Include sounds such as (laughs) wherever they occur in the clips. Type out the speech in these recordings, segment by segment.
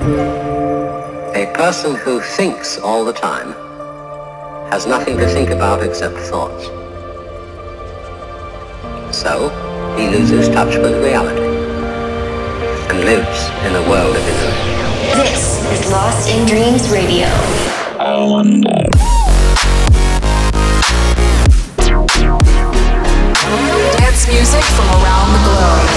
A person who thinks all the time has nothing to think about except thoughts. So, he loses touch with reality and lives in a world of illusion. This is Lost in Dreams Radio. I wonder. Dance music from around the globe.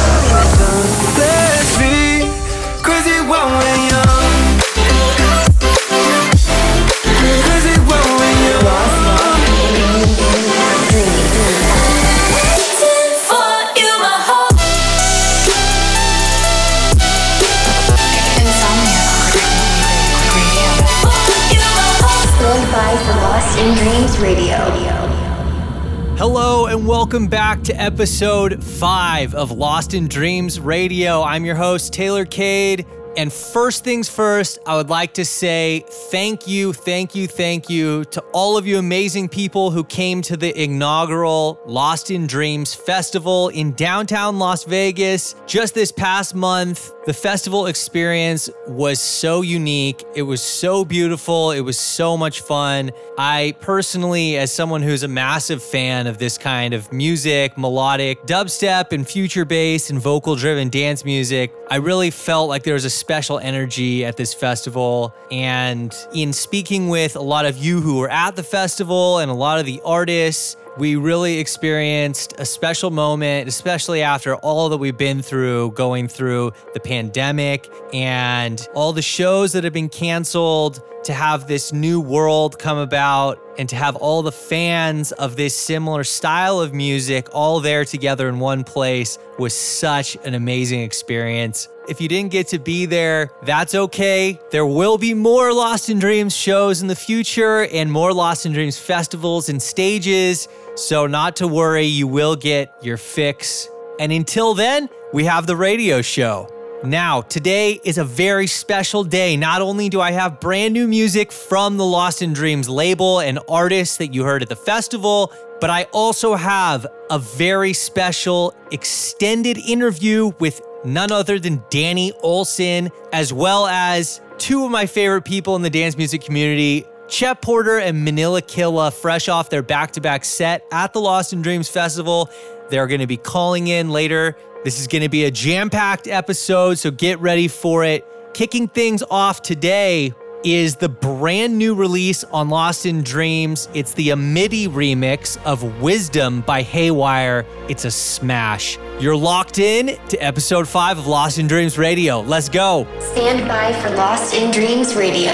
Hello and welcome back to episode 5 of Lost in Dreams Radio. I'm your host, Taylor Kade. And first things first, I would like to say thank you, thank you, thank you to all of you amazing people who came to the inaugural Lost in Dreams Festival in downtown Las Vegas just this past month. The festival experience was so unique. It was so beautiful. It was so much fun. I personally, as someone who's a massive fan of this kind of music, melodic, dubstep, and future bass and vocal driven dance music, I really felt like there was a special energy at this festival. And in speaking with a lot of you who were at the festival and a lot of the artists, we really experienced a special moment, especially after all that we've been through going through the pandemic and all the shows that have been canceled. To have this new world come about and to have all the fans of this similar style of music all there together in one place was such an amazing experience. If you didn't get to be there, that's okay. There will be more Lost in Dreams shows in the future and more Lost in Dreams festivals and stages. So, not to worry, you will get your fix. And until then, we have the radio show. Now, today is a very special day. Not only do I have brand new music from the Lost in Dreams label and artists that you heard at the festival, but I also have a very special extended interview with none other than Danny Olson, as well as two of my favorite people in the dance music community, Chet Porter and Manila Killa, fresh off their back to back set at the Lost in Dreams Festival. They're going to be calling in later. This is going to be a jam packed episode, so get ready for it. Kicking things off today is the brand new release on Lost in Dreams. It's the Amity remix of Wisdom by Haywire. It's a smash. You're locked in to episode 5 of Lost in Dreams Radio. Let's go. Stand by for Lost in Dreams Radio.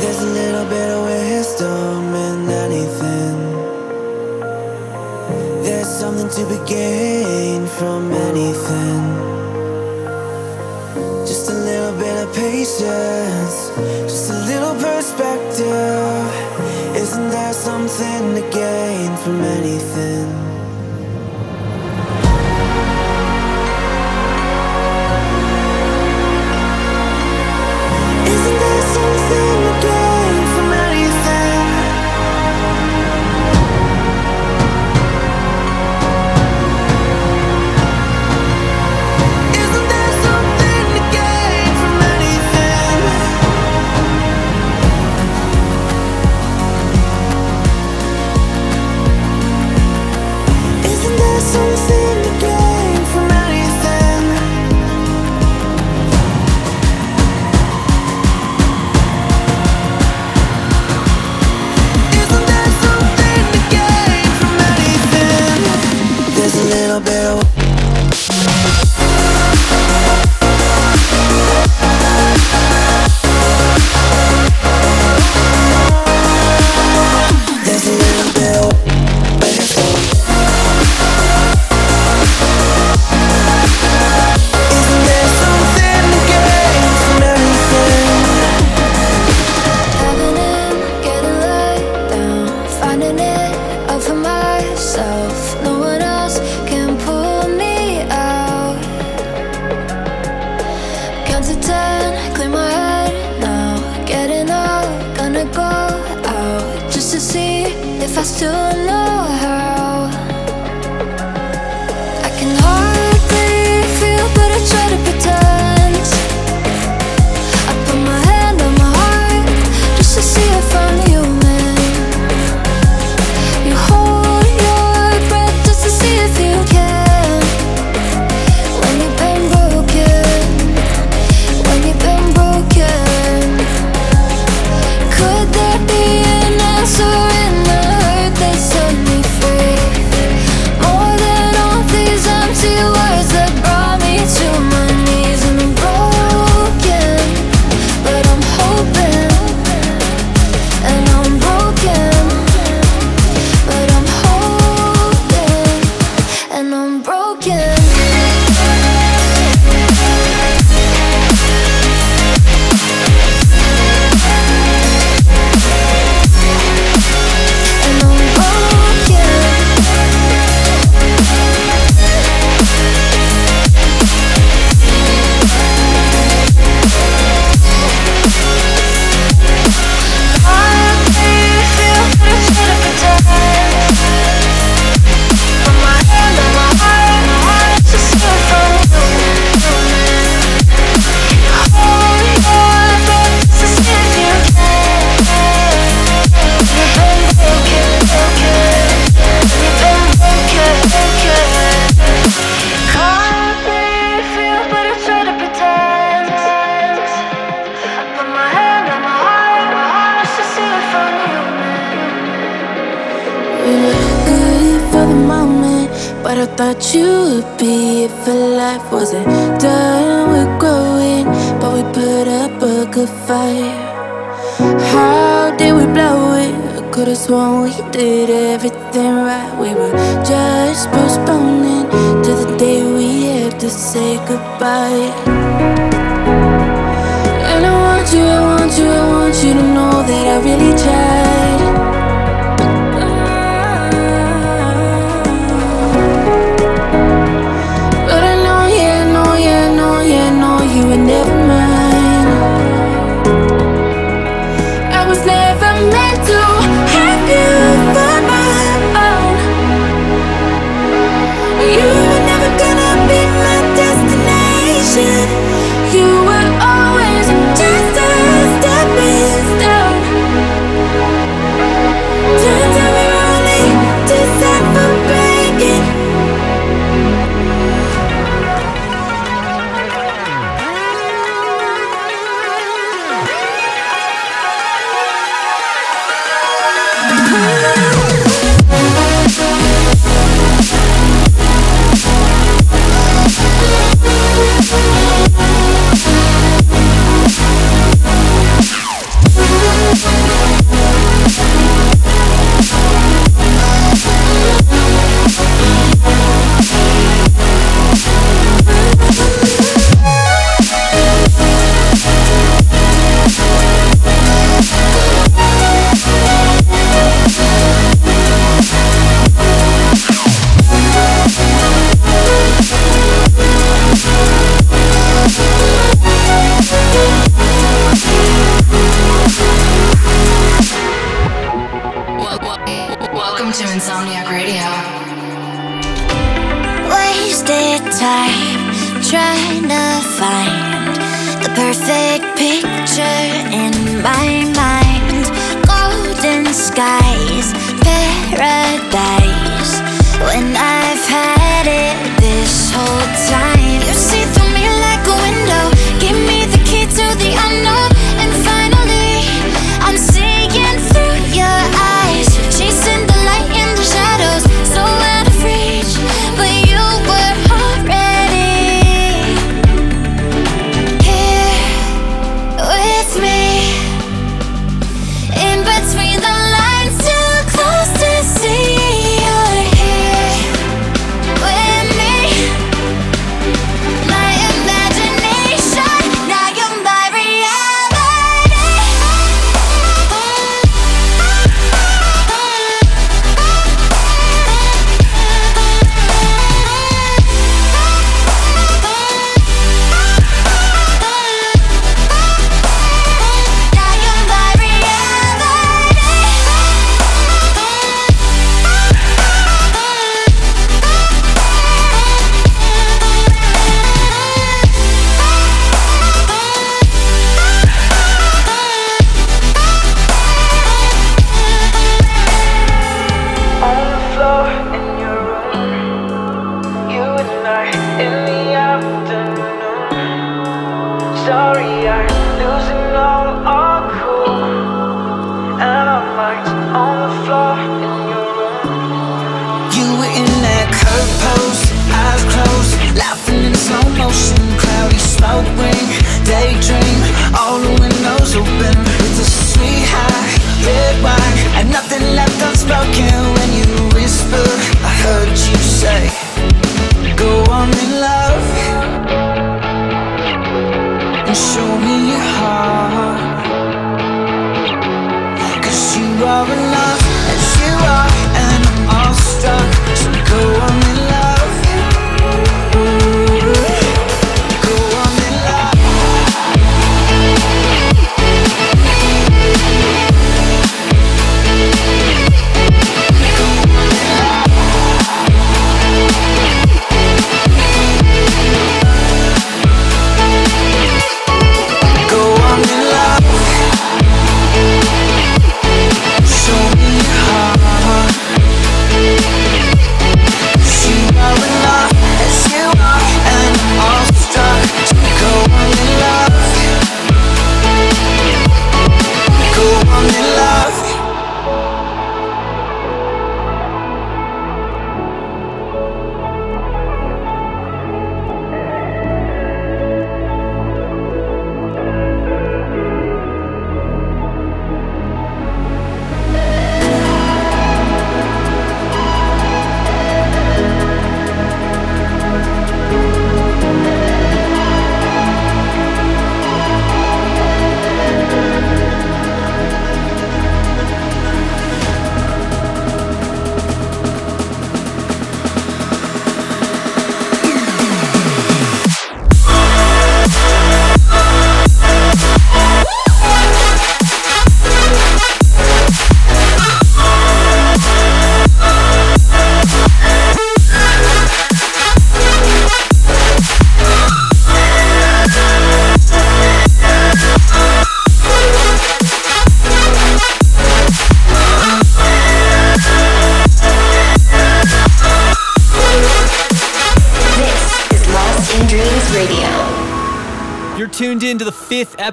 There's a little bit of wisdom in anything. There's something to be gained from anything. Just a little bit of patience, just a little perspective. Isn't there something to gain from anything?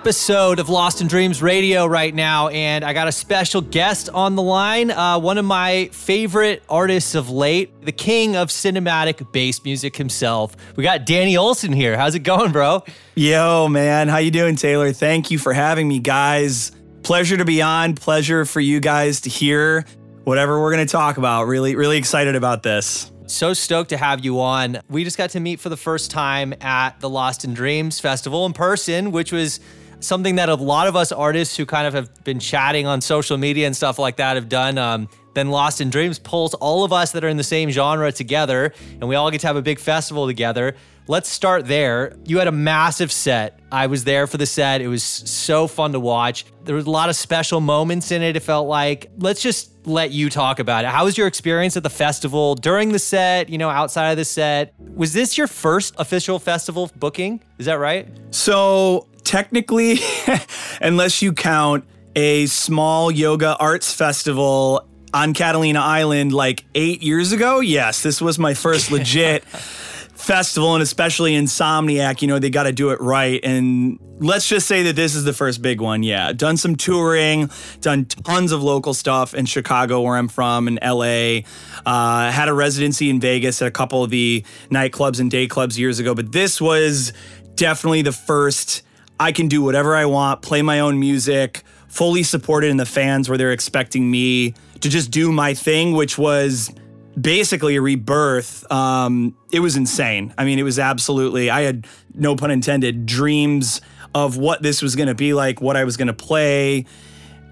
Episode of Lost in Dreams Radio right now, and I got a special guest on the line. Uh, one of my favorite artists of late, the king of cinematic bass music himself. We got Danny Olson here. How's it going, bro? Yo, man, how you doing, Taylor? Thank you for having me, guys. Pleasure to be on. Pleasure for you guys to hear whatever we're going to talk about. Really, really excited about this. So stoked to have you on. We just got to meet for the first time at the Lost in Dreams Festival in person, which was something that a lot of us artists who kind of have been chatting on social media and stuff like that have done. Um, then Lost in Dreams pulls all of us that are in the same genre together, and we all get to have a big festival together. Let's start there. You had a massive set. I was there for the set. It was so fun to watch. There was a lot of special moments in it, it felt like. Let's just let you talk about it. How was your experience at the festival during the set, you know, outside of the set? Was this your first official festival booking? Is that right? So, technically, (laughs) unless you count a small yoga arts festival on Catalina Island like eight years ago, yes, this was my first (laughs) legit festival and especially Insomniac, you know, they got to do it right. And let's just say that this is the first big one. Yeah. Done some touring, done tons of local stuff in Chicago, where I'm from, in LA. Uh, had a residency in Vegas at a couple of the nightclubs and day clubs years ago. But this was definitely the first I can do whatever I want, play my own music, fully supported in the fans where they're expecting me to just do my thing, which was basically a rebirth. Um, it was insane. I mean, it was absolutely, I had no pun intended, dreams of what this was going to be like, what I was going to play.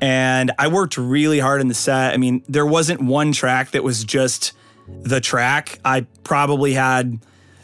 And I worked really hard in the set. I mean, there wasn't one track that was just the track. I probably had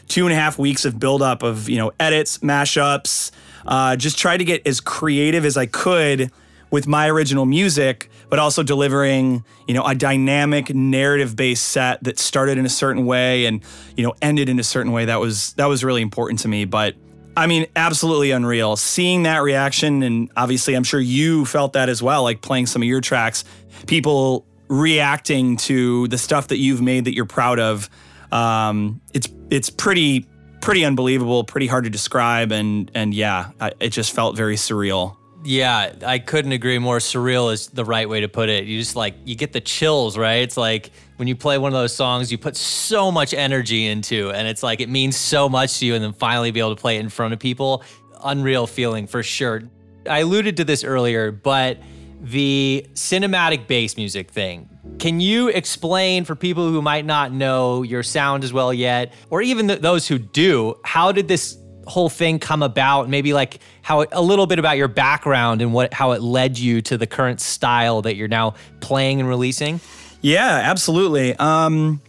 two and a half weeks of buildup of, you know, edits, mashups, uh, just try to get as creative as I could with my original music, but also delivering, you know, a dynamic narrative-based set that started in a certain way and, you know, ended in a certain way. That was that was really important to me. But I mean, absolutely unreal. Seeing that reaction, and obviously I'm sure you felt that as well, like playing some of your tracks, people reacting to the stuff that you've made that you're proud of. Um, it's it's pretty pretty unbelievable, pretty hard to describe, and and yeah, I, it just felt very surreal. Yeah, I couldn't agree more. Surreal is the right way to put it. You just like, you get the chills, right? It's like when you play one of those songs you put so much energy into, and it's like it means so much to you, and then finally be able to play it in front of people. Unreal feeling for sure. I alluded to this earlier, but the cinematic bass music thing. Can you explain for people who might not know your sound as well yet, or even th- those who do, how did this whole thing come about? Maybe like how a little bit about your background and what how it led you to the current style that you're now playing and releasing. Yeah, absolutely. Um,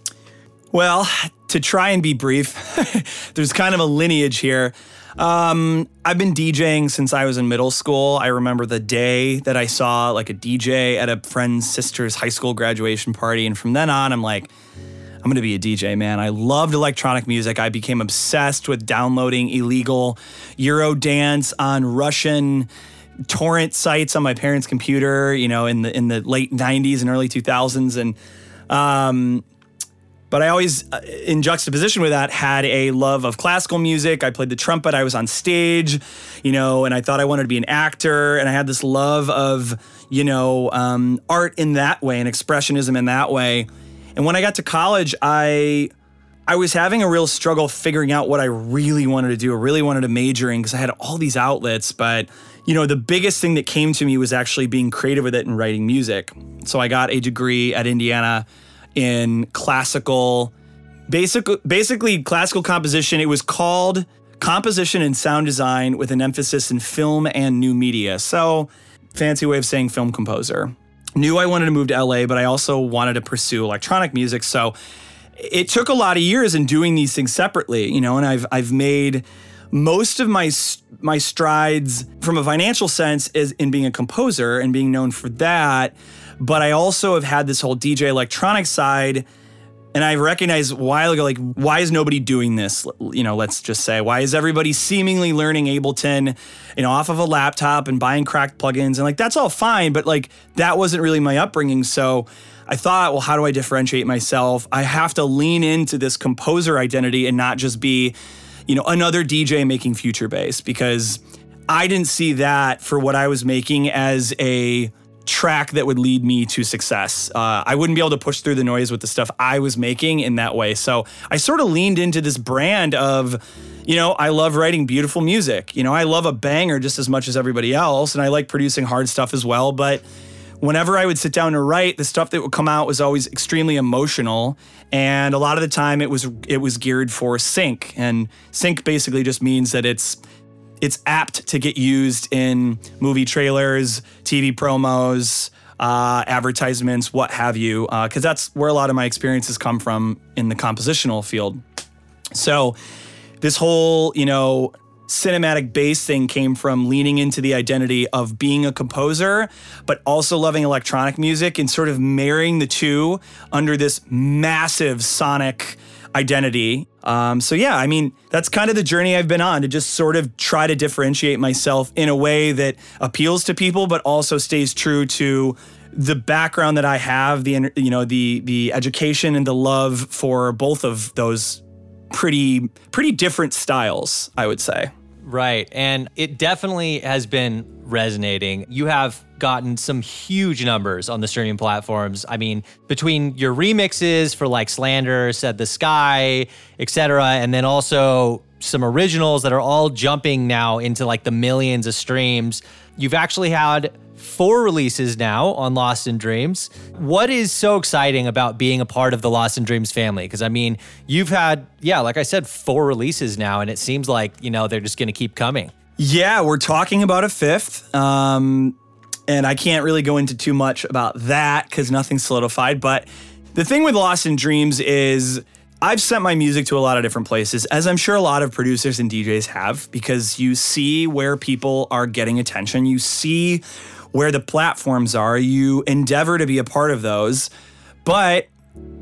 well, to try and be brief, (laughs) there's kind of a lineage here. Um, I've been DJing since I was in middle school. I remember the day that I saw like a DJ at a friend's sister's high school graduation party. And from then on, I'm like, I'm going to be a DJ, man. I loved electronic music. I became obsessed with downloading illegal Euro dance on Russian torrent sites on my parents' computer, you know, in the in the late 90s and early 2000s and um but I always, uh, in juxtaposition with that, had a love of classical music. I played the trumpet. I was on stage, you know, and I thought I wanted to be an actor. And I had this love of, you know, um, art in that way and expressionism in that way. And when I got to college, I I was having a real struggle figuring out what I really wanted to do. I really wanted to major in because I had all these outlets, but you know, the biggest thing that came to me was actually being creative with it and writing music. So I got a degree at Indiana in classical basic basically classical composition. It was called composition and sound design with an emphasis in film and new media. So fancy way of saying film composer. Knew I wanted to move to LA, but I also wanted to pursue electronic music. So it took a lot of years in doing these things separately, you know, and I've I've made most of my my strides from a financial sense is in being a composer and being known for that. But I also have had this whole DJ electronic side. And I recognized a while ago, like, why is nobody doing this? You know, let's just say, why is everybody seemingly learning Ableton, you know, off of a laptop and buying cracked plugins? And like, that's all fine, but like, that wasn't really my upbringing. So I thought, well, how do I differentiate myself? I have to lean into this composer identity and not just be, you know, another DJ making future bass because I didn't see that for what I was making as a track that would lead me to success. Uh, I wouldn't be able to push through the noise with the stuff I was making in that way. So I sort of leaned into this brand of, you know, I love writing beautiful music. You know, I love a banger just as much as everybody else, and I like producing hard stuff as well. But whenever I would sit down to write, the stuff that would come out was always extremely emotional, and a lot of the time it was it was geared for sync. And sync basically just means that it's it's apt to get used in movie trailers, TV promos, uh, advertisements, what have you, because that's where a lot of my experiences come from in the compositional field. So, this whole, you know, cinematic bass thing came from leaning into the identity of being a composer, but also loving electronic music and sort of marrying the two under this massive sonic identity. Um, so yeah, I mean, that's kind of the journey I've been on to just sort of try to differentiate myself in a way that appeals to people, but also stays true to the background that I have, the you know the the education and the love for both of those pretty pretty different styles, I would say. Right. And it definitely has been resonating. You have gotten some huge numbers on the streaming platforms. I mean, between your remixes for like Slander, Said the Sky, etc., and then also some originals that are all jumping now into like the millions of streams. You've actually had four releases now on Lost in Dreams. What is so exciting about being a part of the Lost in Dreams family? Because I mean, you've had, yeah, like I said, four releases now, and it seems like, you know, they're just going to keep coming. Yeah, we're talking about a fifth. Um, and I can't really go into too much about that because nothing's solidified. But the thing with Lost in Dreams is I've sent my music to a lot of different places, as I'm sure a lot of producers and DJs have, because you see where people are getting attention. You see where the platforms are. You endeavor to be a part of those. But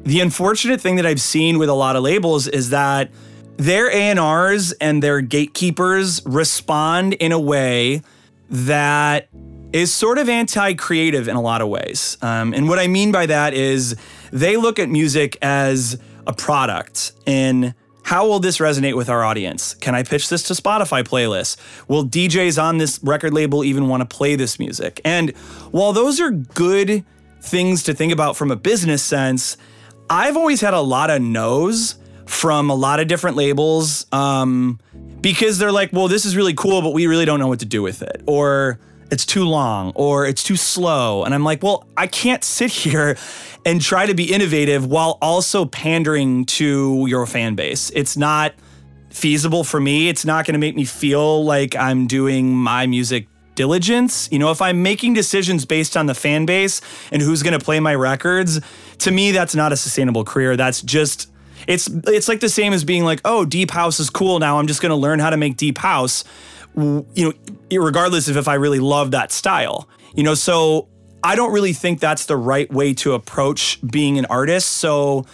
the unfortunate thing that I've seen with a lot of labels is that their A&Rs and their gatekeepers respond in a way that is sort of anti-creative in a lot of ways. Um, and what I mean by that is they look at music as a product in how will this resonate with our audience? Can I pitch this to Spotify playlists? Will DJs on this record label even want to play this music? And while those are good things to think about from a business sense, I've always had a lot of no's from a lot of different labels um, because they're like, well, this is really cool, but we really don't know what to do with it. Or it's too long or it's too slow. And I'm like, well, I can't sit (laughs) here and try to be innovative while also pandering to your fan base. It's not feasible for me. It's not going to make me feel like I'm doing my music diligence. You know, if I'm making decisions based on the fan base and who's going to play my records, to me that's not a sustainable career. That's just it's it's like the same as being like, "Oh, deep house is cool now. I'm just going to learn how to make deep house." You know, regardless of if I really love that style. You know, so I don't really think that's the right way to approach being an artist. So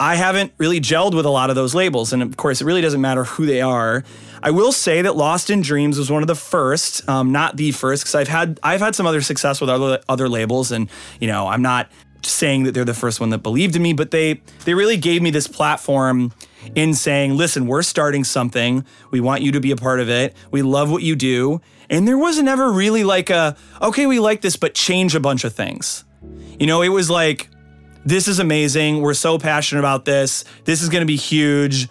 I haven't really gelled with a lot of those labels. And of course, it really doesn't matter who they are. I will say that Lost in Dreams was one of the first, um, not the first, because I've had I've had some other success with other other labels, and you know I'm not saying that they're the first one that believed in me, but they they really gave me this platform in saying, listen, we're starting something. We want you to be a part of it. We love what you do. And there wasn't ever really like a, okay, we like this, but change a bunch of things. You know, it was like, this is amazing. We're so passionate about this. This is going to be huge.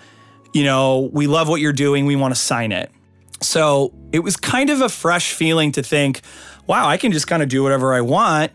You know, we love what you're doing. We want to sign it. So it was kind of a fresh feeling to think, wow, I can just kind of do whatever I want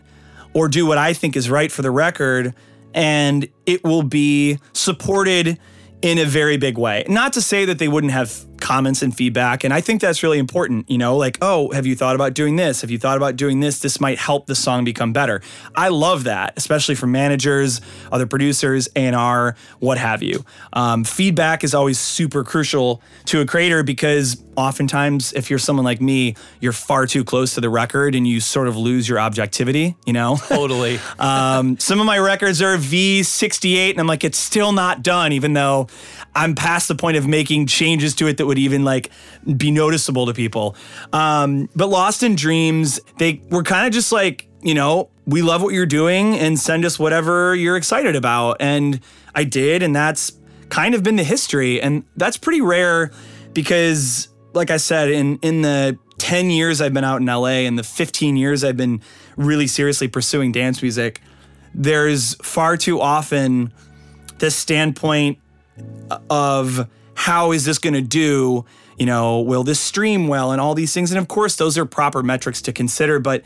or do what I think is right for the record. And it will be supported in a very big way. Not to say that they wouldn't have comments and feedback. And I think that's really important, you know, like, oh, have you thought about doing this? Have you thought about doing this? This might help the song become better. I love that, especially from managers, other producers, A&R, what have you. Um, feedback is always super crucial to a creator because oftentimes, if you're someone like me, you're far too close to the record and you sort of lose your objectivity, you know? Totally. (laughs) um, some of my records are V68 and I'm like, it's still not done, even though I'm past the point of making changes to it that would even like be noticeable to people. Um, but Lost in Dreams, they were kind of just like, you know, we love what you're doing and send us whatever you're excited about. And I did, and that's kind of been the history. And that's pretty rare because, like I said, in, in the 10 years I've been out in LA and the 15 years I've been really seriously pursuing dance music, there's far too often this standpoint of how is this going to do? You know, will this stream well and all these things? And of course, those are proper metrics to consider, but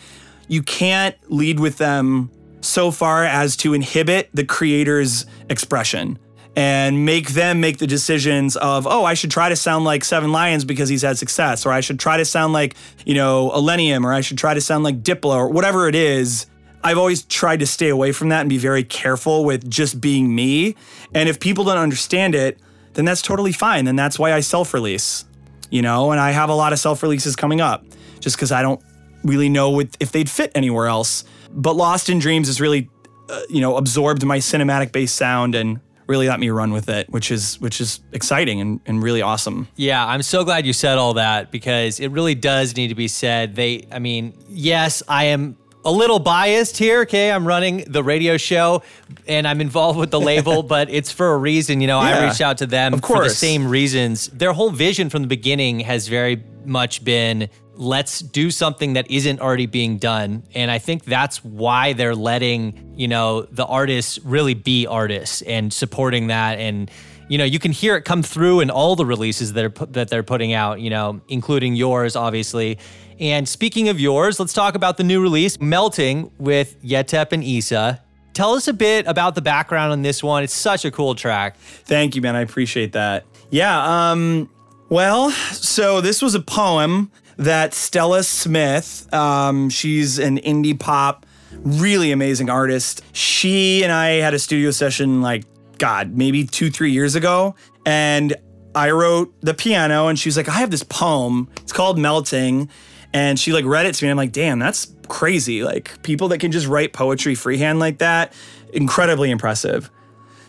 you can't lead with them so far as to inhibit the creator's expression and make them make the decisions of, oh, I should try to sound like Seven Lions because he's had success, or I should try to sound like, you know, Illenium, or I should try to sound like Diplo, or whatever it is. I've always tried to stay away from that and be very careful with just being me. And if people don't understand it, then that's totally fine. And that's why I self release, you know, and I have a lot of self releases coming up just because I don't really know if they'd fit anywhere else. But Lost in Dreams has really, uh, you know, absorbed my cinematic based sound and really let me run with it, which is which is exciting and, and really awesome. Yeah, I'm so glad you said all that because it really does need to be said. They, I mean, yes, I am a little biased here. Okay, I'm running the radio show and I'm involved with the label, (laughs) but it's for a reason. You know, I Yeah, reached out to them of for the same reasons. Their whole vision from the beginning has very much been let's do something that isn't already being done. And I think that's why they're letting, you know, the artists really be artists and supporting that and you know, you can hear it come through in all the releases that are that they're putting out, you know, including yours obviously. And speaking of yours, let's talk about the new release, Melting with Yetep and Isa. Tell us a bit about the background on this one. It's such a cool track. Thank you, man. I appreciate that. Yeah. Um, well, so this was a poem that Stella Smith, um, she's an indie pop, really amazing artist. She and I had a studio session like, God, maybe two, three years ago. And I wrote the piano and she was like, I have this poem. It's called Melting. And she like read it to me. And I'm like, damn, that's crazy. Like people that can just write poetry freehand like that, incredibly impressive.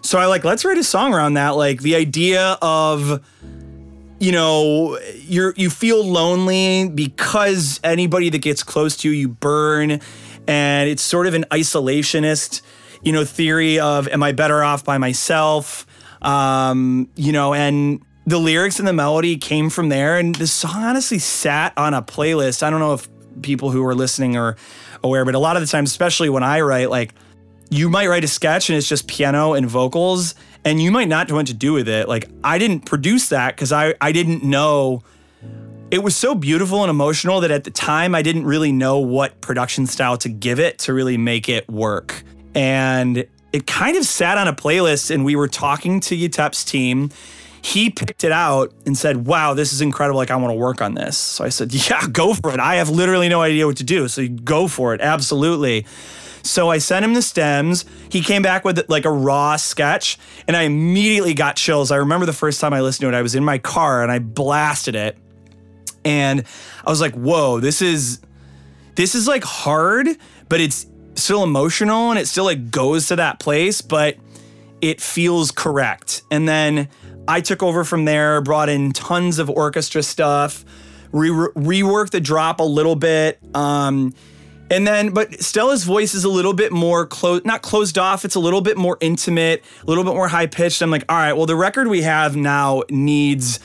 So I like, let's write a song around that. Like the idea of, you know, you're you feel lonely because anybody that gets close to you, you burn. And it's sort of an isolationist, you know, theory of am I better off by myself? Um, you know, and the lyrics and the melody came from there. And the song honestly sat on a playlist. I don't know if people who are listening are aware, but a lot of the time, especially when I write, like you might write a sketch and it's just piano and vocals and you might not know what to do with it like i didn't produce that because I, I didn't know it was so beautiful and emotional that at the time i didn't really know what production style to give it to really make it work and it kind of sat on a playlist and we were talking to Yetep's team he picked it out and said wow this is incredible like i want to work on this so i said (laughs) yeah go for it i have literally no idea what to do so go for it absolutely so I sent him the stems. He came back with like a raw sketch, and I immediately got chills. I remember the first time I listened to it, I was in my car and I blasted it. And I was like, whoa, this is this is like hard, but it's still emotional and it still like goes to that place, but it feels correct. And then I took over from there, brought in tons of orchestra stuff, re- reworked the drop a little bit. Um, and then, but Stella's voice is a little bit more closed, not closed off. It's a little bit more intimate, a little bit more high pitched. I'm like, all right, well, the record we have now needs,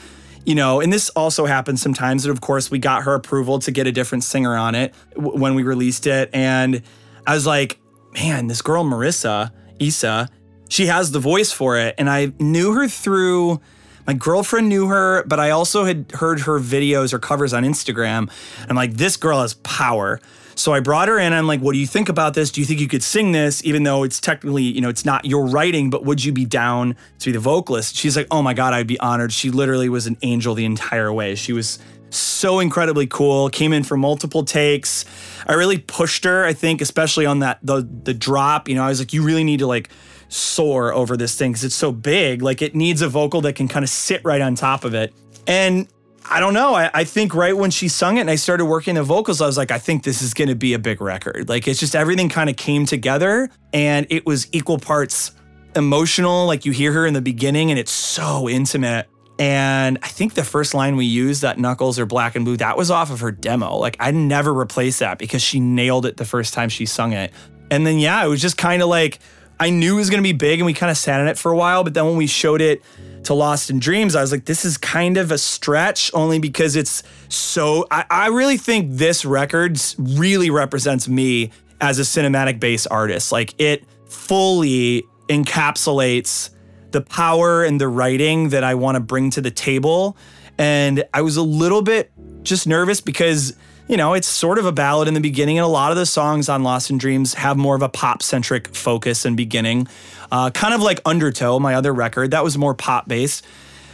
you know, and this also happens sometimes. That of course we got her approval to get a different singer on it w- when we released it, and I was like, man, this girl Marissa Issa, she has the voice for it, and I knew her through. My girlfriend knew her, but I also had heard her videos or covers on Instagram. I'm like, this girl has power. So I brought her in. I'm like, what do you think about this? Do you think you could sing this, even though it's technically, you know, it's not your writing, but would you be down to be the vocalist? She's like, oh my God, I'd be honored. She literally was an angel the entire way. She was so incredibly cool. Came in for multiple takes. I really pushed her, I think, especially on that the the drop. You know, I was like, you really need to like soar over this thing because it's so big. Like it needs a vocal that can kind of sit right on top of it. And I don't know. I, I think right when she sung it and I started working the vocals, I was like, I think this is going to be a big record. Like it's just everything kind of came together and it was equal parts emotional. Like you hear her in the beginning and it's so intimate. And I think the first line we used, that knuckles are black and blue, that was off of her demo. Like I never replaced that because she nailed it the first time she sung it. And then, yeah, it was just kind of like I knew it was going to be big and we kind of sat on it for a while. But then when we showed it to Lost in Dreams, I was like, this is kind of a stretch only because it's so. I, I really think this record really represents me as a cinematic bass artist. Like it fully encapsulates the power and the writing that I want to bring to the table. And I was a little bit just nervous because you know, it's sort of a ballad in the beginning, and a lot of the songs on Lost in Dreams have more of a pop centric focus and beginning. Uh, kind of like Undertow, my other record, that was more pop based.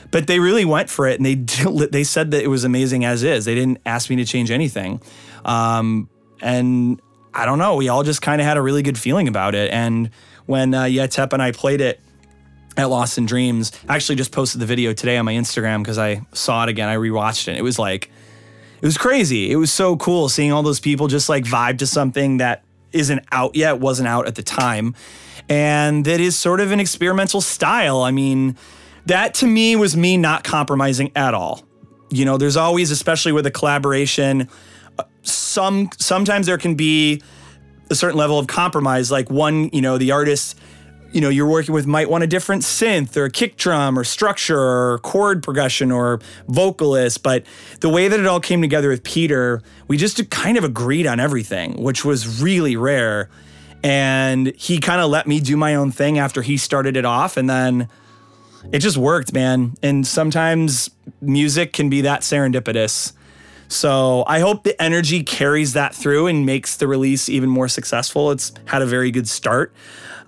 But they really went for it, and they (laughs) they said that it was amazing as is. They didn't ask me to change anything, um, and I don't know. We all just kind of had a really good feeling about it. And when uh, Yetep and I played it at Lost in Dreams, I actually just posted the video today on my Instagram because I saw it again. I rewatched it. It was like it was crazy. It was so cool seeing all those people just like vibe to something that isn't out yet, wasn't out at the time, and that is sort of an experimental style. I mean, that to me was me not compromising at all. You know, there's always, especially with a collaboration, uh, some sometimes there can be a certain level of compromise. Like one, you know, the artist you know you're working with might want a different synth or a kick drum or structure or chord progression or vocalist but the way that it all came together with peter we just kind of agreed on everything which was really rare and he kind of let me do my own thing after he started it off and then it just worked man and sometimes music can be that serendipitous so I hope the energy carries that through and makes the release even more successful. It's had a very good start.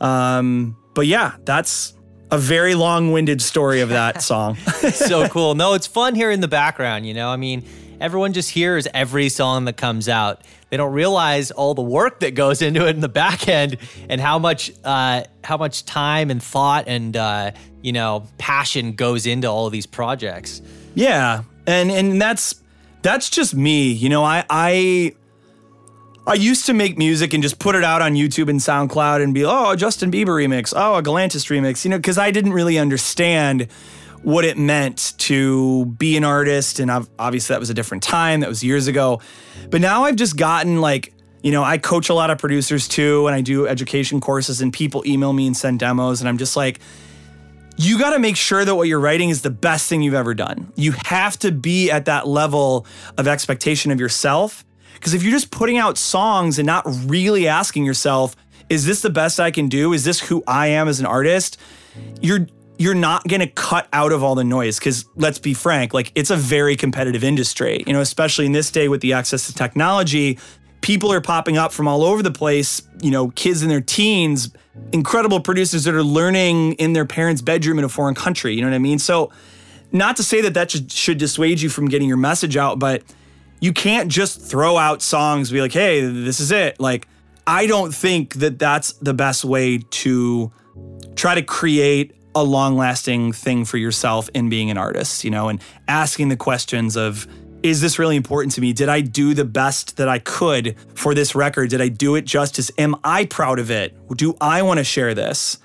Um, but yeah, that's a very long-winded story of that (laughs) song. so (laughs) cool. No, it's fun here in the background, you know. I mean, everyone just hears every song that comes out. They don't realize all the work that goes into it in the back end and how much uh, how much time and thought and uh, you know passion goes into all of these projects. Yeah, and and that's that's just me. You know, I I I used to make music and just put it out on YouTube and SoundCloud and be, oh, a Justin Bieber remix, oh, a Galantis remix, you know, because I didn't really understand what it meant to be an artist. And obviously, that was a different time, that was years ago. But now I've just gotten like, you know, I coach a lot of producers too, and I do education courses, and people email me and send demos, and I'm just like, you got to make sure that what you're writing is the best thing you've ever done. You have to be at that level of expectation of yourself because if you're just putting out songs and not really asking yourself, is this the best I can do? Is this who I am as an artist? You're you're not going to cut out of all the noise cuz let's be frank, like it's a very competitive industry. You know, especially in this day with the access to technology, people are popping up from all over the place, you know, kids in their teens, incredible producers that are learning in their parents' bedroom in a foreign country, you know what I mean? So not to say that that should, should dissuade you from getting your message out, but you can't just throw out songs be like, hey, this is it. Like, I don't think that that's the best way to try to create a long lasting thing for yourself in being an artist, you know, and asking the questions of, is this really important to me? Did I do the best that I could for this record? Did I do it justice? Am I proud of it? Do I want to share this?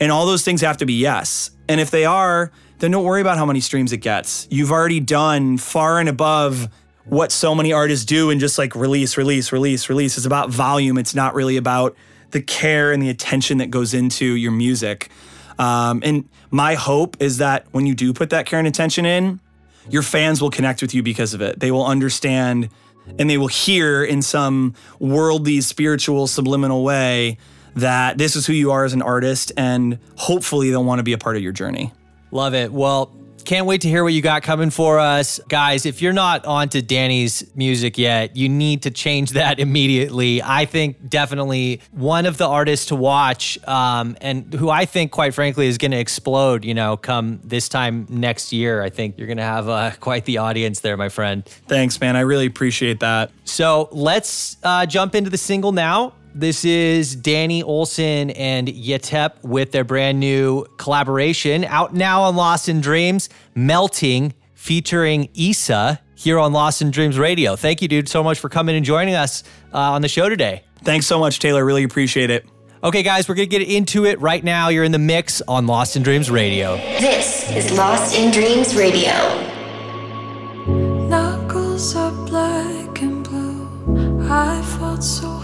And all those things have to be yes. And if they are, then don't worry about how many streams it gets. You've already done far and above what so many artists do and just like release, release, release, release. It's about volume. It's not really about the care and the attention that goes into your music. Um, and my hope is that when you do put that care and attention in, your fans will connect with you because of it. They will understand and they will hear in some worldly, spiritual, subliminal way that this is who you are as an artist. And hopefully they'll want to be a part of your journey. Love it. Well, can't wait to hear what you got coming for us. Guys, if you're not onto Danny's music yet, you need to change that (laughs) immediately. I think definitely one of the artists to watch um, and who I think, quite frankly, is going to explode, you know, come this time next year. I think you're going to have uh, (laughs) quite the audience there, my friend. Thanks, man. I really appreciate that. So let's uh, jump into the single now. This is Danny Olson and Yetep with their brand new collaboration out now on Lost in Dreams, Melting, featuring Issa here on Lost in Dreams Radio. Thank you, dude, so much for coming and joining us uh, on the show today. Thanks so much, Taylor. Really appreciate it. Okay, guys, we're going to get into it right now. You're in the mix on Lost in Dreams Radio. This is Lost in Dreams Radio. Knuckles are black and blue. I fought so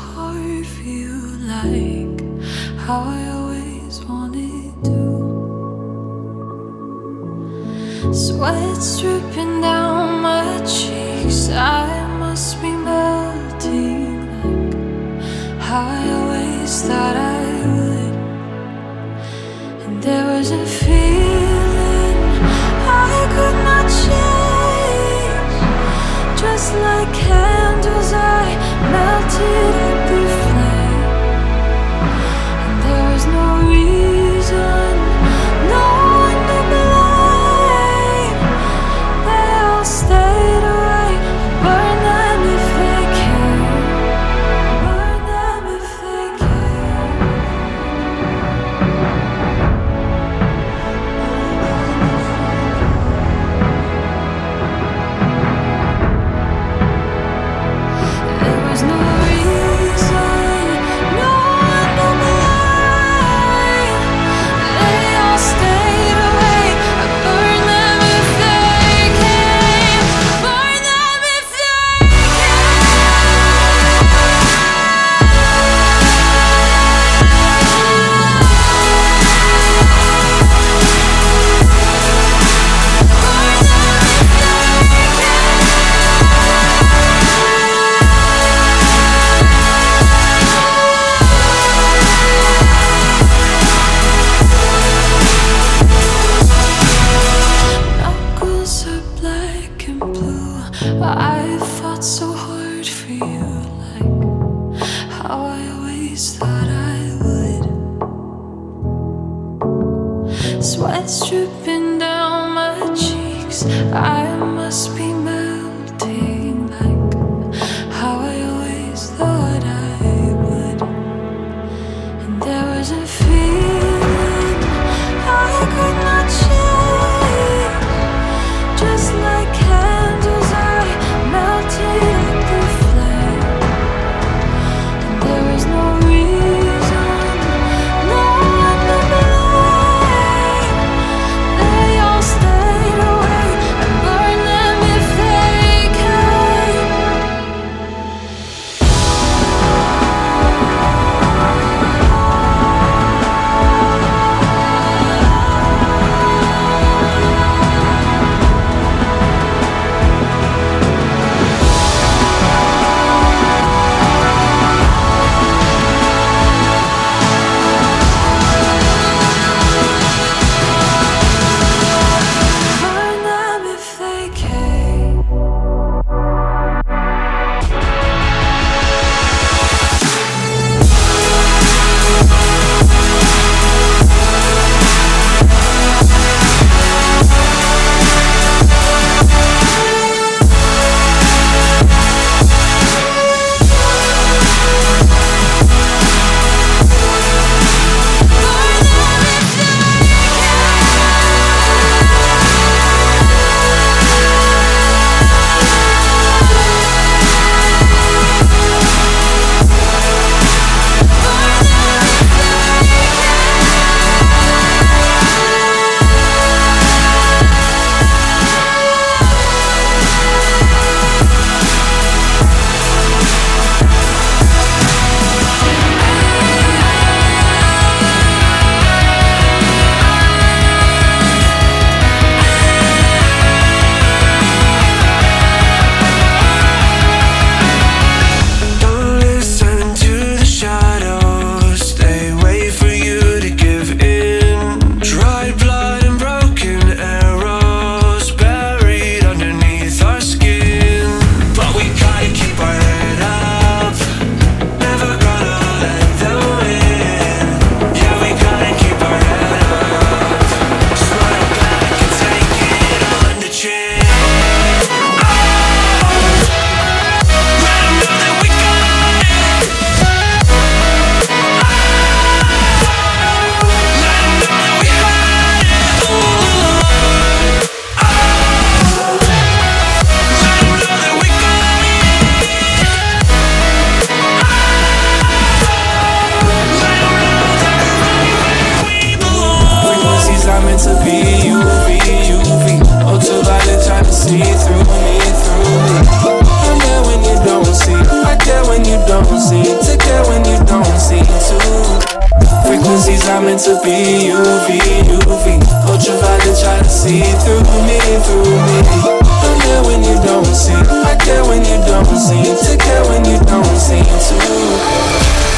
like how I always wanted to. Sweat dripping down my cheeks. I must be melting like how I always thought I would. And there was a feeling. Frequencies are meant to be UV, UV. Ultraviolet trying to see through me, through me. I'm there when you don't see. I care when you don't see. To care when you don't see too. Frequencies are meant to be UV, UV. Ultraviolet try to see through me, through me. I'm there when you don't see. I care when you don't seem to care when you don't seem to.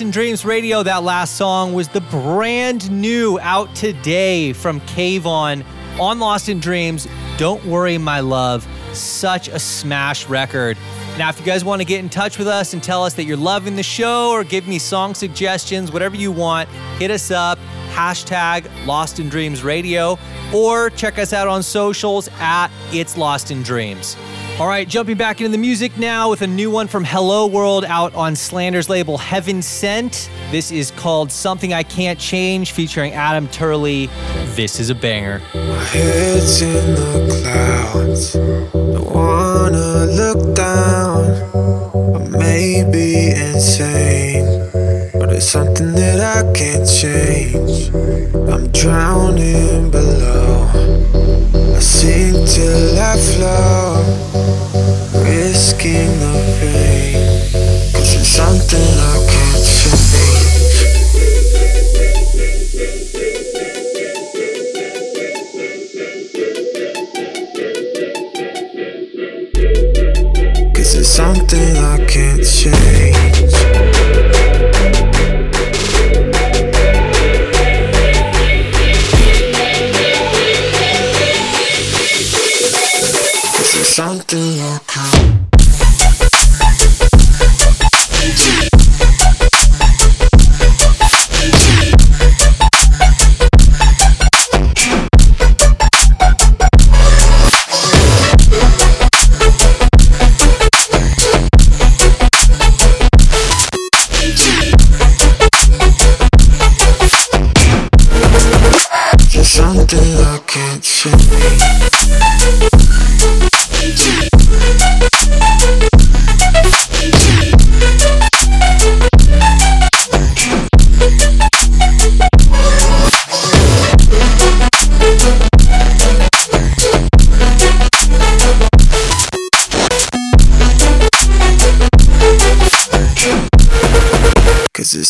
In Dreams Radio. That last song was the brand new out today from Kaivon on Lost in Dreams. Don't worry, my love. Such a smash record. Now, if you guys want to get in touch with us and tell us that you're loving the show or give me song suggestions, whatever you want, hit us up. Hashtag Lost in Dreams Radio or check us out on socials at It's Lost in Dreams. All right, jumping back into the music now with a new one from Hello World out on Slander's label Heaven Sent. This is called Something I Can't Change featuring Adam Turley. This is a banger. My head's in the clouds. Don't wanna look down. I may be insane, but it's something that I can't change. I'm drowning below. I sink till I float. risking the pain. Cause it's something I can't. Cause it's something I can't change.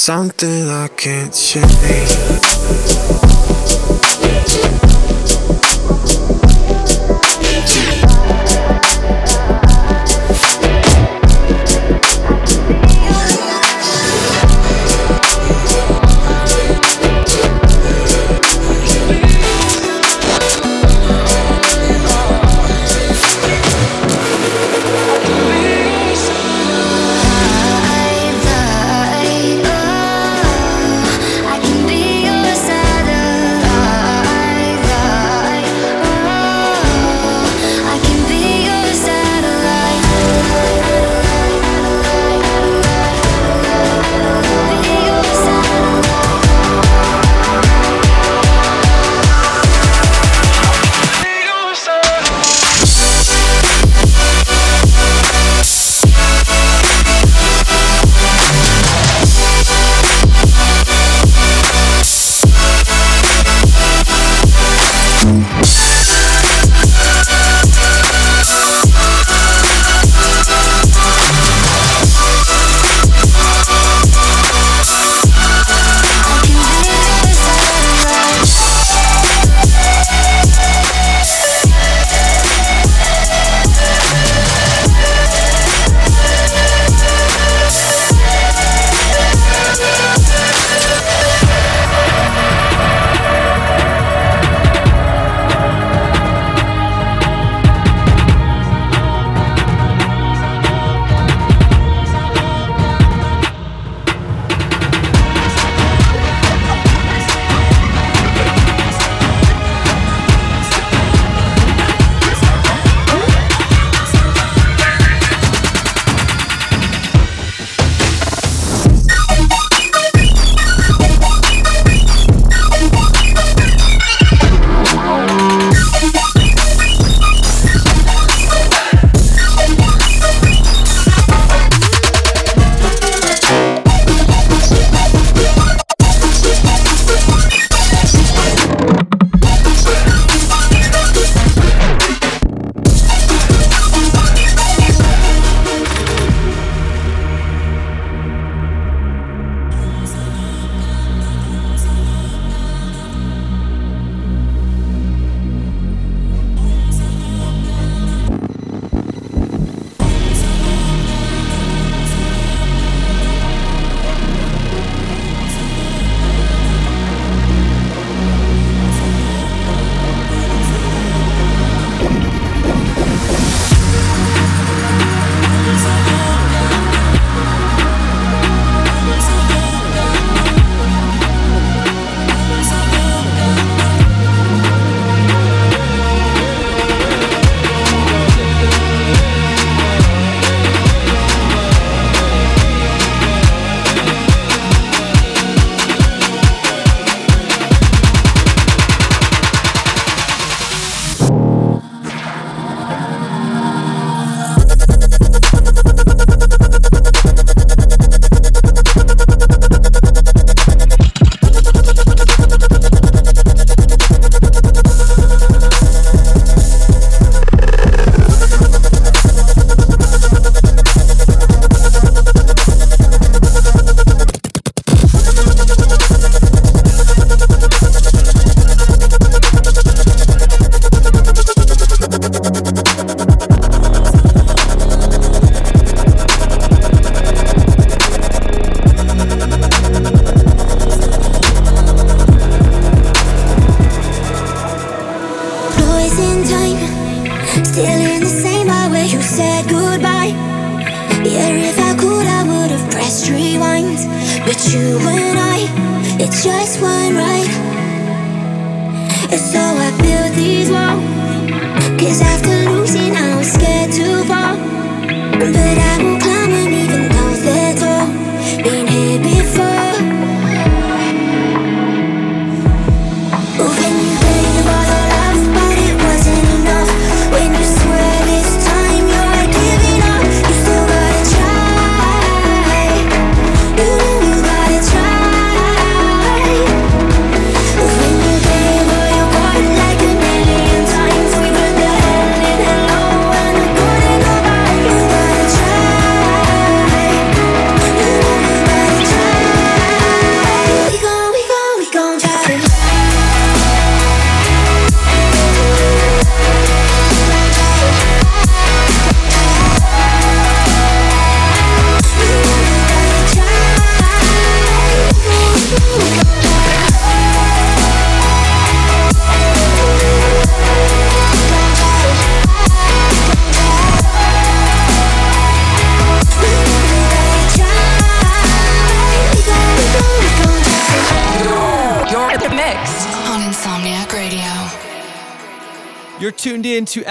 Something I can't change.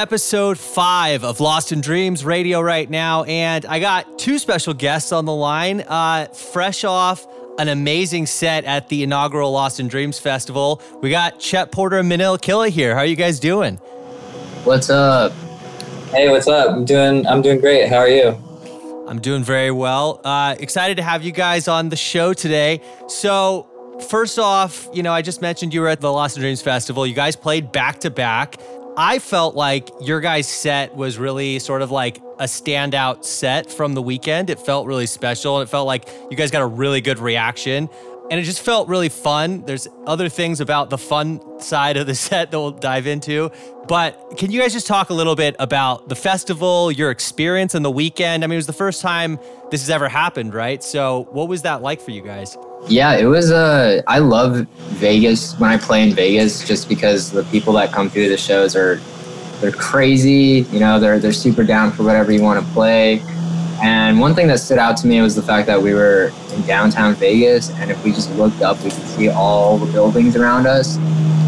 Episode five of Lost in Dreams Radio right now, and I got two special guests on the line. Uh, fresh off an amazing set at the inaugural Lost in Dreams Festival, we got Chet Porter and Manila Killa here. How are you guys doing? What's up? Hey, what's up? I'm doing I'm doing great. How are you? I'm doing very well. Uh, excited to have you guys on the show today. So, first off, you know, I just mentioned you were at the Lost in Dreams Festival. You guys played back to back. I felt like your guys' set was really sort of like a standout set from the weekend. It felt really special and it felt like you guys got a really good reaction. And it just felt really fun. There's other things about the fun side of the (laughs) set that we'll dive into. But can you guys just talk a little bit about the festival, your experience on the weekend? I mean, it was the first time this has ever happened, right? So, what was that like for you guys? Yeah, it was. Uh, I love Vegas when I play in Vegas, just because the people that come through the shows are they're crazy. You know, they're they're super down for whatever you want to play. And one thing that stood out to me was the fact that we were in downtown Vegas, and if we just looked up, we could see all the buildings around us,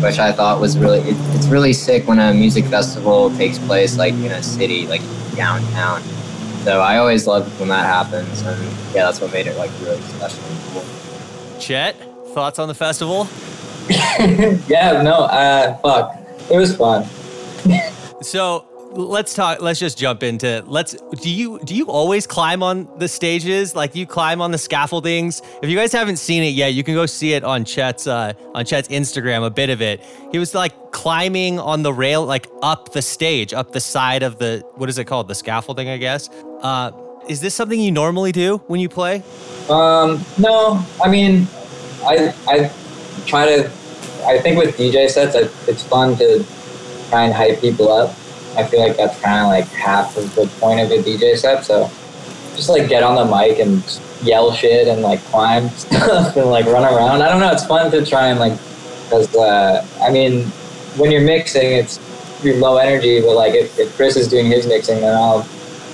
which I thought was really. It, it's really sick when a music festival takes place like in a city, like downtown. So I always love when that happens, and yeah, that's what made it like really special and cool. Chet, thoughts on the festival? (laughs) yeah, no, uh fuck. It was fun. So let's talk. Let's just jump into. Let's. Do you do you always climb on the stages? Like you climb on the scaffoldings? If you guys haven't seen it yet, you can go see it on Chet's uh, on Chet's Instagram. A bit of it. He was like climbing on the rail, like up the stage, up the side of the what is it called? The scaffolding, I guess. Uh, is this something you normally do when you play? Um, no, I mean, I I try to. I think with DJ sets, it's fun to try and hype people up. I feel like that's kind of like half of the point of a DJ set. So just like get on the mic and yell shit and like climb (laughs) stuff and like run around. I don't know. It's fun to try and like because uh, I mean, when you're mixing, it's you're low energy. But like if, if Chris is doing his mixing, then I'll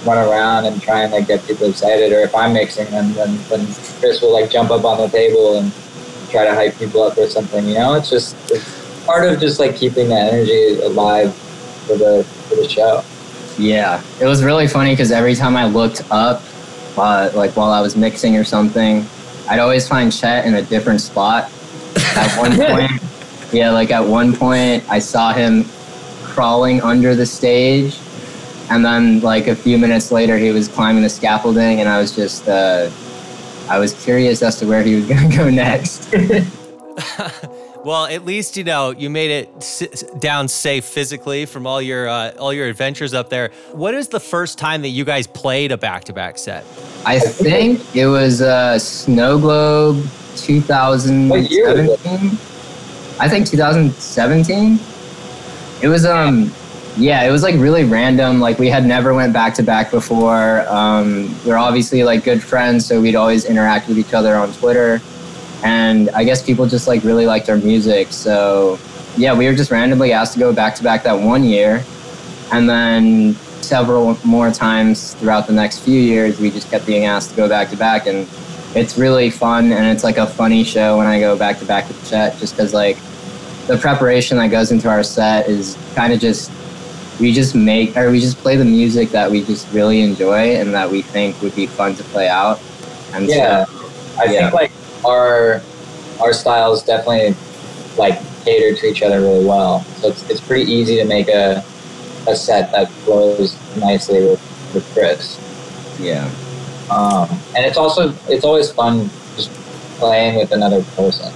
run around and try and like get people excited. Or if I'm mixing, then then, then Chris will like jump up on the table and try to hype people up or something. You know, it's just it's part of just like keeping that energy alive for the for the show. Yeah, it was really funny because every time I looked up, uh, like while I was mixing or something, I'd always find Chet in a different spot. At (laughs) one point, yeah, like at one point, I saw him crawling under the stage, and then like a few minutes later, he was climbing the scaffolding, and I was just, uh, I was curious as to where he was (laughs) gonna go next. (laughs) Well, at least you know you made it s- down safe physically from all your uh, all your adventures up there. What is the first time that you guys played a back to back set? I think it was uh, Snow Globe 2017. I think 2017. It was um yeah, it was like really random. Like we had never went back to back before. Um, we're obviously like good friends, so we'd always interact with each other on Twitter. And I guess people just like really liked our music. So yeah, we were just randomly asked to go back to back that one year, and then several more times throughout the next few years, we just kept being asked to go back to back. And it's really fun and it's like a funny show when I go back to back with Chet, just because like the preparation that goes into our set is kind of just we just make or we just play the music that we just really enjoy and that we think would be fun to play out. And Yeah, so, I yeah. think like our our styles definitely like cater to each other really well. So it's, it's pretty easy to make a a set that flows nicely with, with Chris. Yeah. Um, and it's also it's always fun just playing with another person.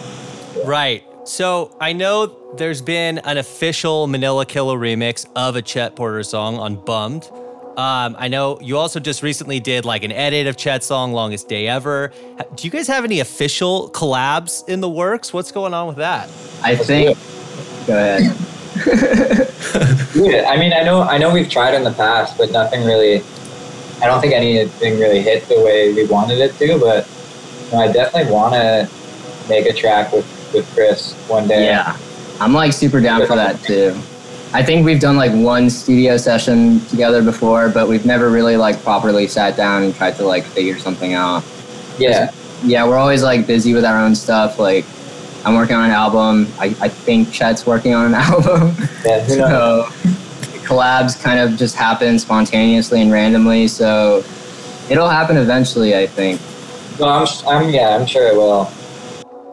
Right. So I know there's been an official Manila Killa remix of a Chet Porter song on Bummed. Um, I know you also just recently did like an edit of Chet's song "Longest Day Ever." Do you guys have any official collabs in the works? What's going on with that? I think. Go ahead. (laughs) Yeah, I mean, I know I know we've tried in the past, but nothing really. I don't think anything really hit the way we wanted it to. But you know, I definitely want to make a track with with Chris one day. Yeah, I'm like super down for that too. I think we've done like one studio session together before, but we've never really like properly sat down and tried to like figure something out. Yeah. Yeah, we're always like busy with our own stuff. Like, I'm working on an album. I, I think Chet's working on an (laughs) album. Yeah, who so collabs kind of just happen spontaneously and randomly. So it'll happen eventually, I think. Well, I'm, I'm yeah, I'm sure it will.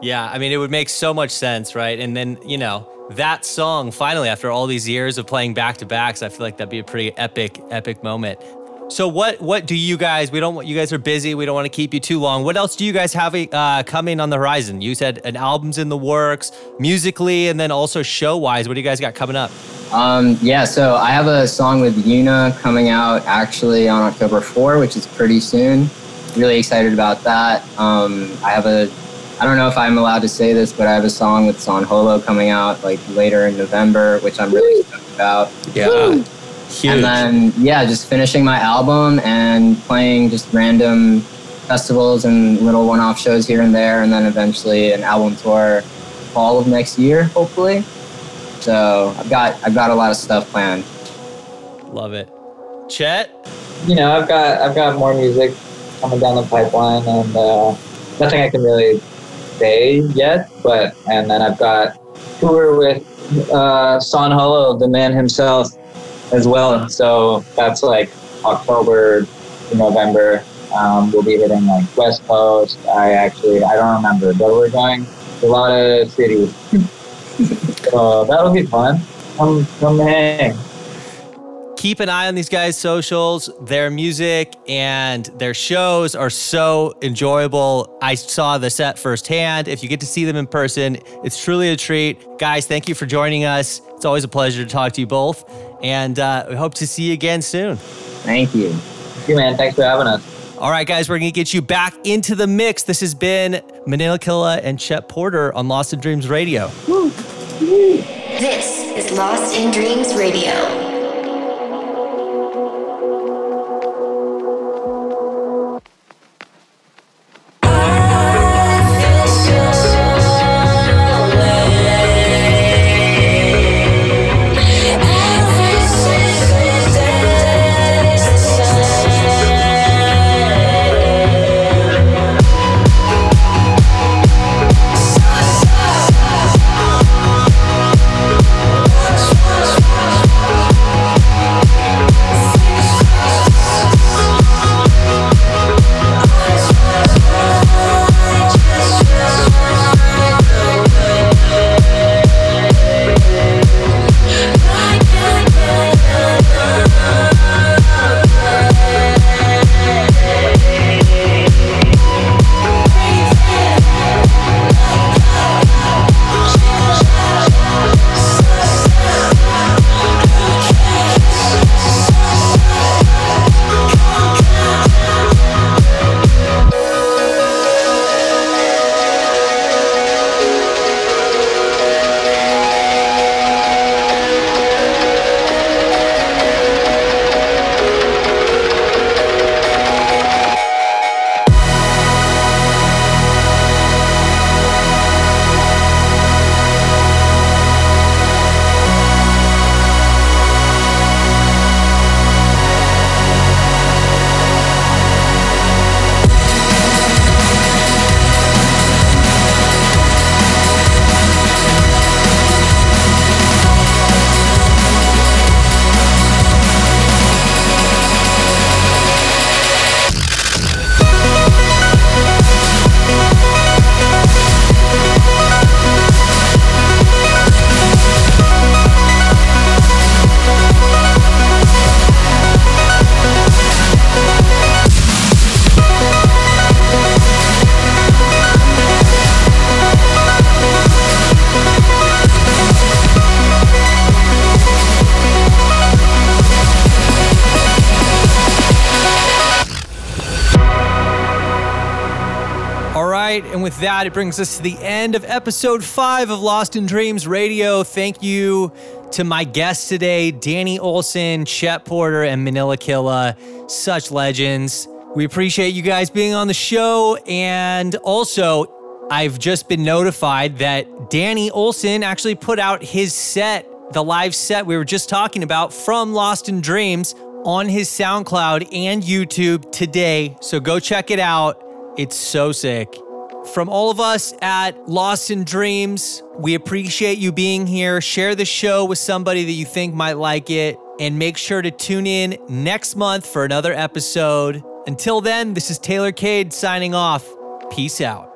Yeah, I mean, it would make so much sense, right? And then, you know, that song finally, after all these years of playing back to backs, I feel like that'd be a pretty epic, epic moment. So what what do you guys? We don't want you guys are busy. We don't want to keep you too long. What else do you guys have uh, coming on the horizon? You said an album's in the works, musically, and then also show wise. What do you guys got coming up? Um, yeah, so I have a song with Yuna coming out actually on October 4, which is pretty soon. Really excited about that. Um, I have a, I don't know if I'm allowed to say this, but I have a song with San Holo coming out like later in November, which I'm really stoked about. Yeah. Huge. And then, yeah, just finishing my album and playing just random festivals and little one off shows here and there, and then eventually an album tour fall of next year, hopefully. So I've got I've got a lot of stuff planned. Love it. Chet? You know, I've got I've got more music coming down the pipeline, and uh, nothing I can really say yet. But and then I've got tour with uh, San Holo, the man himself, as well. So that's like October to November. Um, we'll be hitting like West Coast. I actually I don't remember, but we're going a lot of cities. (laughs) so that'll be fun. Come come hang. Keep an eye on these guys' socials. Their music and their shows are so enjoyable. I saw the set firsthand. If you get to see them in person, it's truly a treat. Guys, thank you for joining us. It's always a pleasure to talk to you both. And uh, we hope to see you again soon. Thank you. Thank you, man. Thanks for having us. All right, guys, we're going to get you back into the mix. This has been Manila Killa and Chet Porter on Lost in Dreams Radio. This is Lost in Dreams Radio. That, it brings us to the end of episode five of Lost in Dreams Radio. Thank you to my guests today, Danny Olson, Chet Porter, and Manila Killa. Such legends. We appreciate you guys being on the show. And also, I've just been notified that Danny Olson actually put out his set, the live set we were just talking about from Lost in Dreams on his SoundCloud and YouTube today. So go check it out. It's so sick. From all of us at Lost in Dreams, we appreciate you being here. Share the show with somebody that you think might like it, and make sure to tune in next month for another episode. Until then, this is Taylor Kade signing off. Peace out.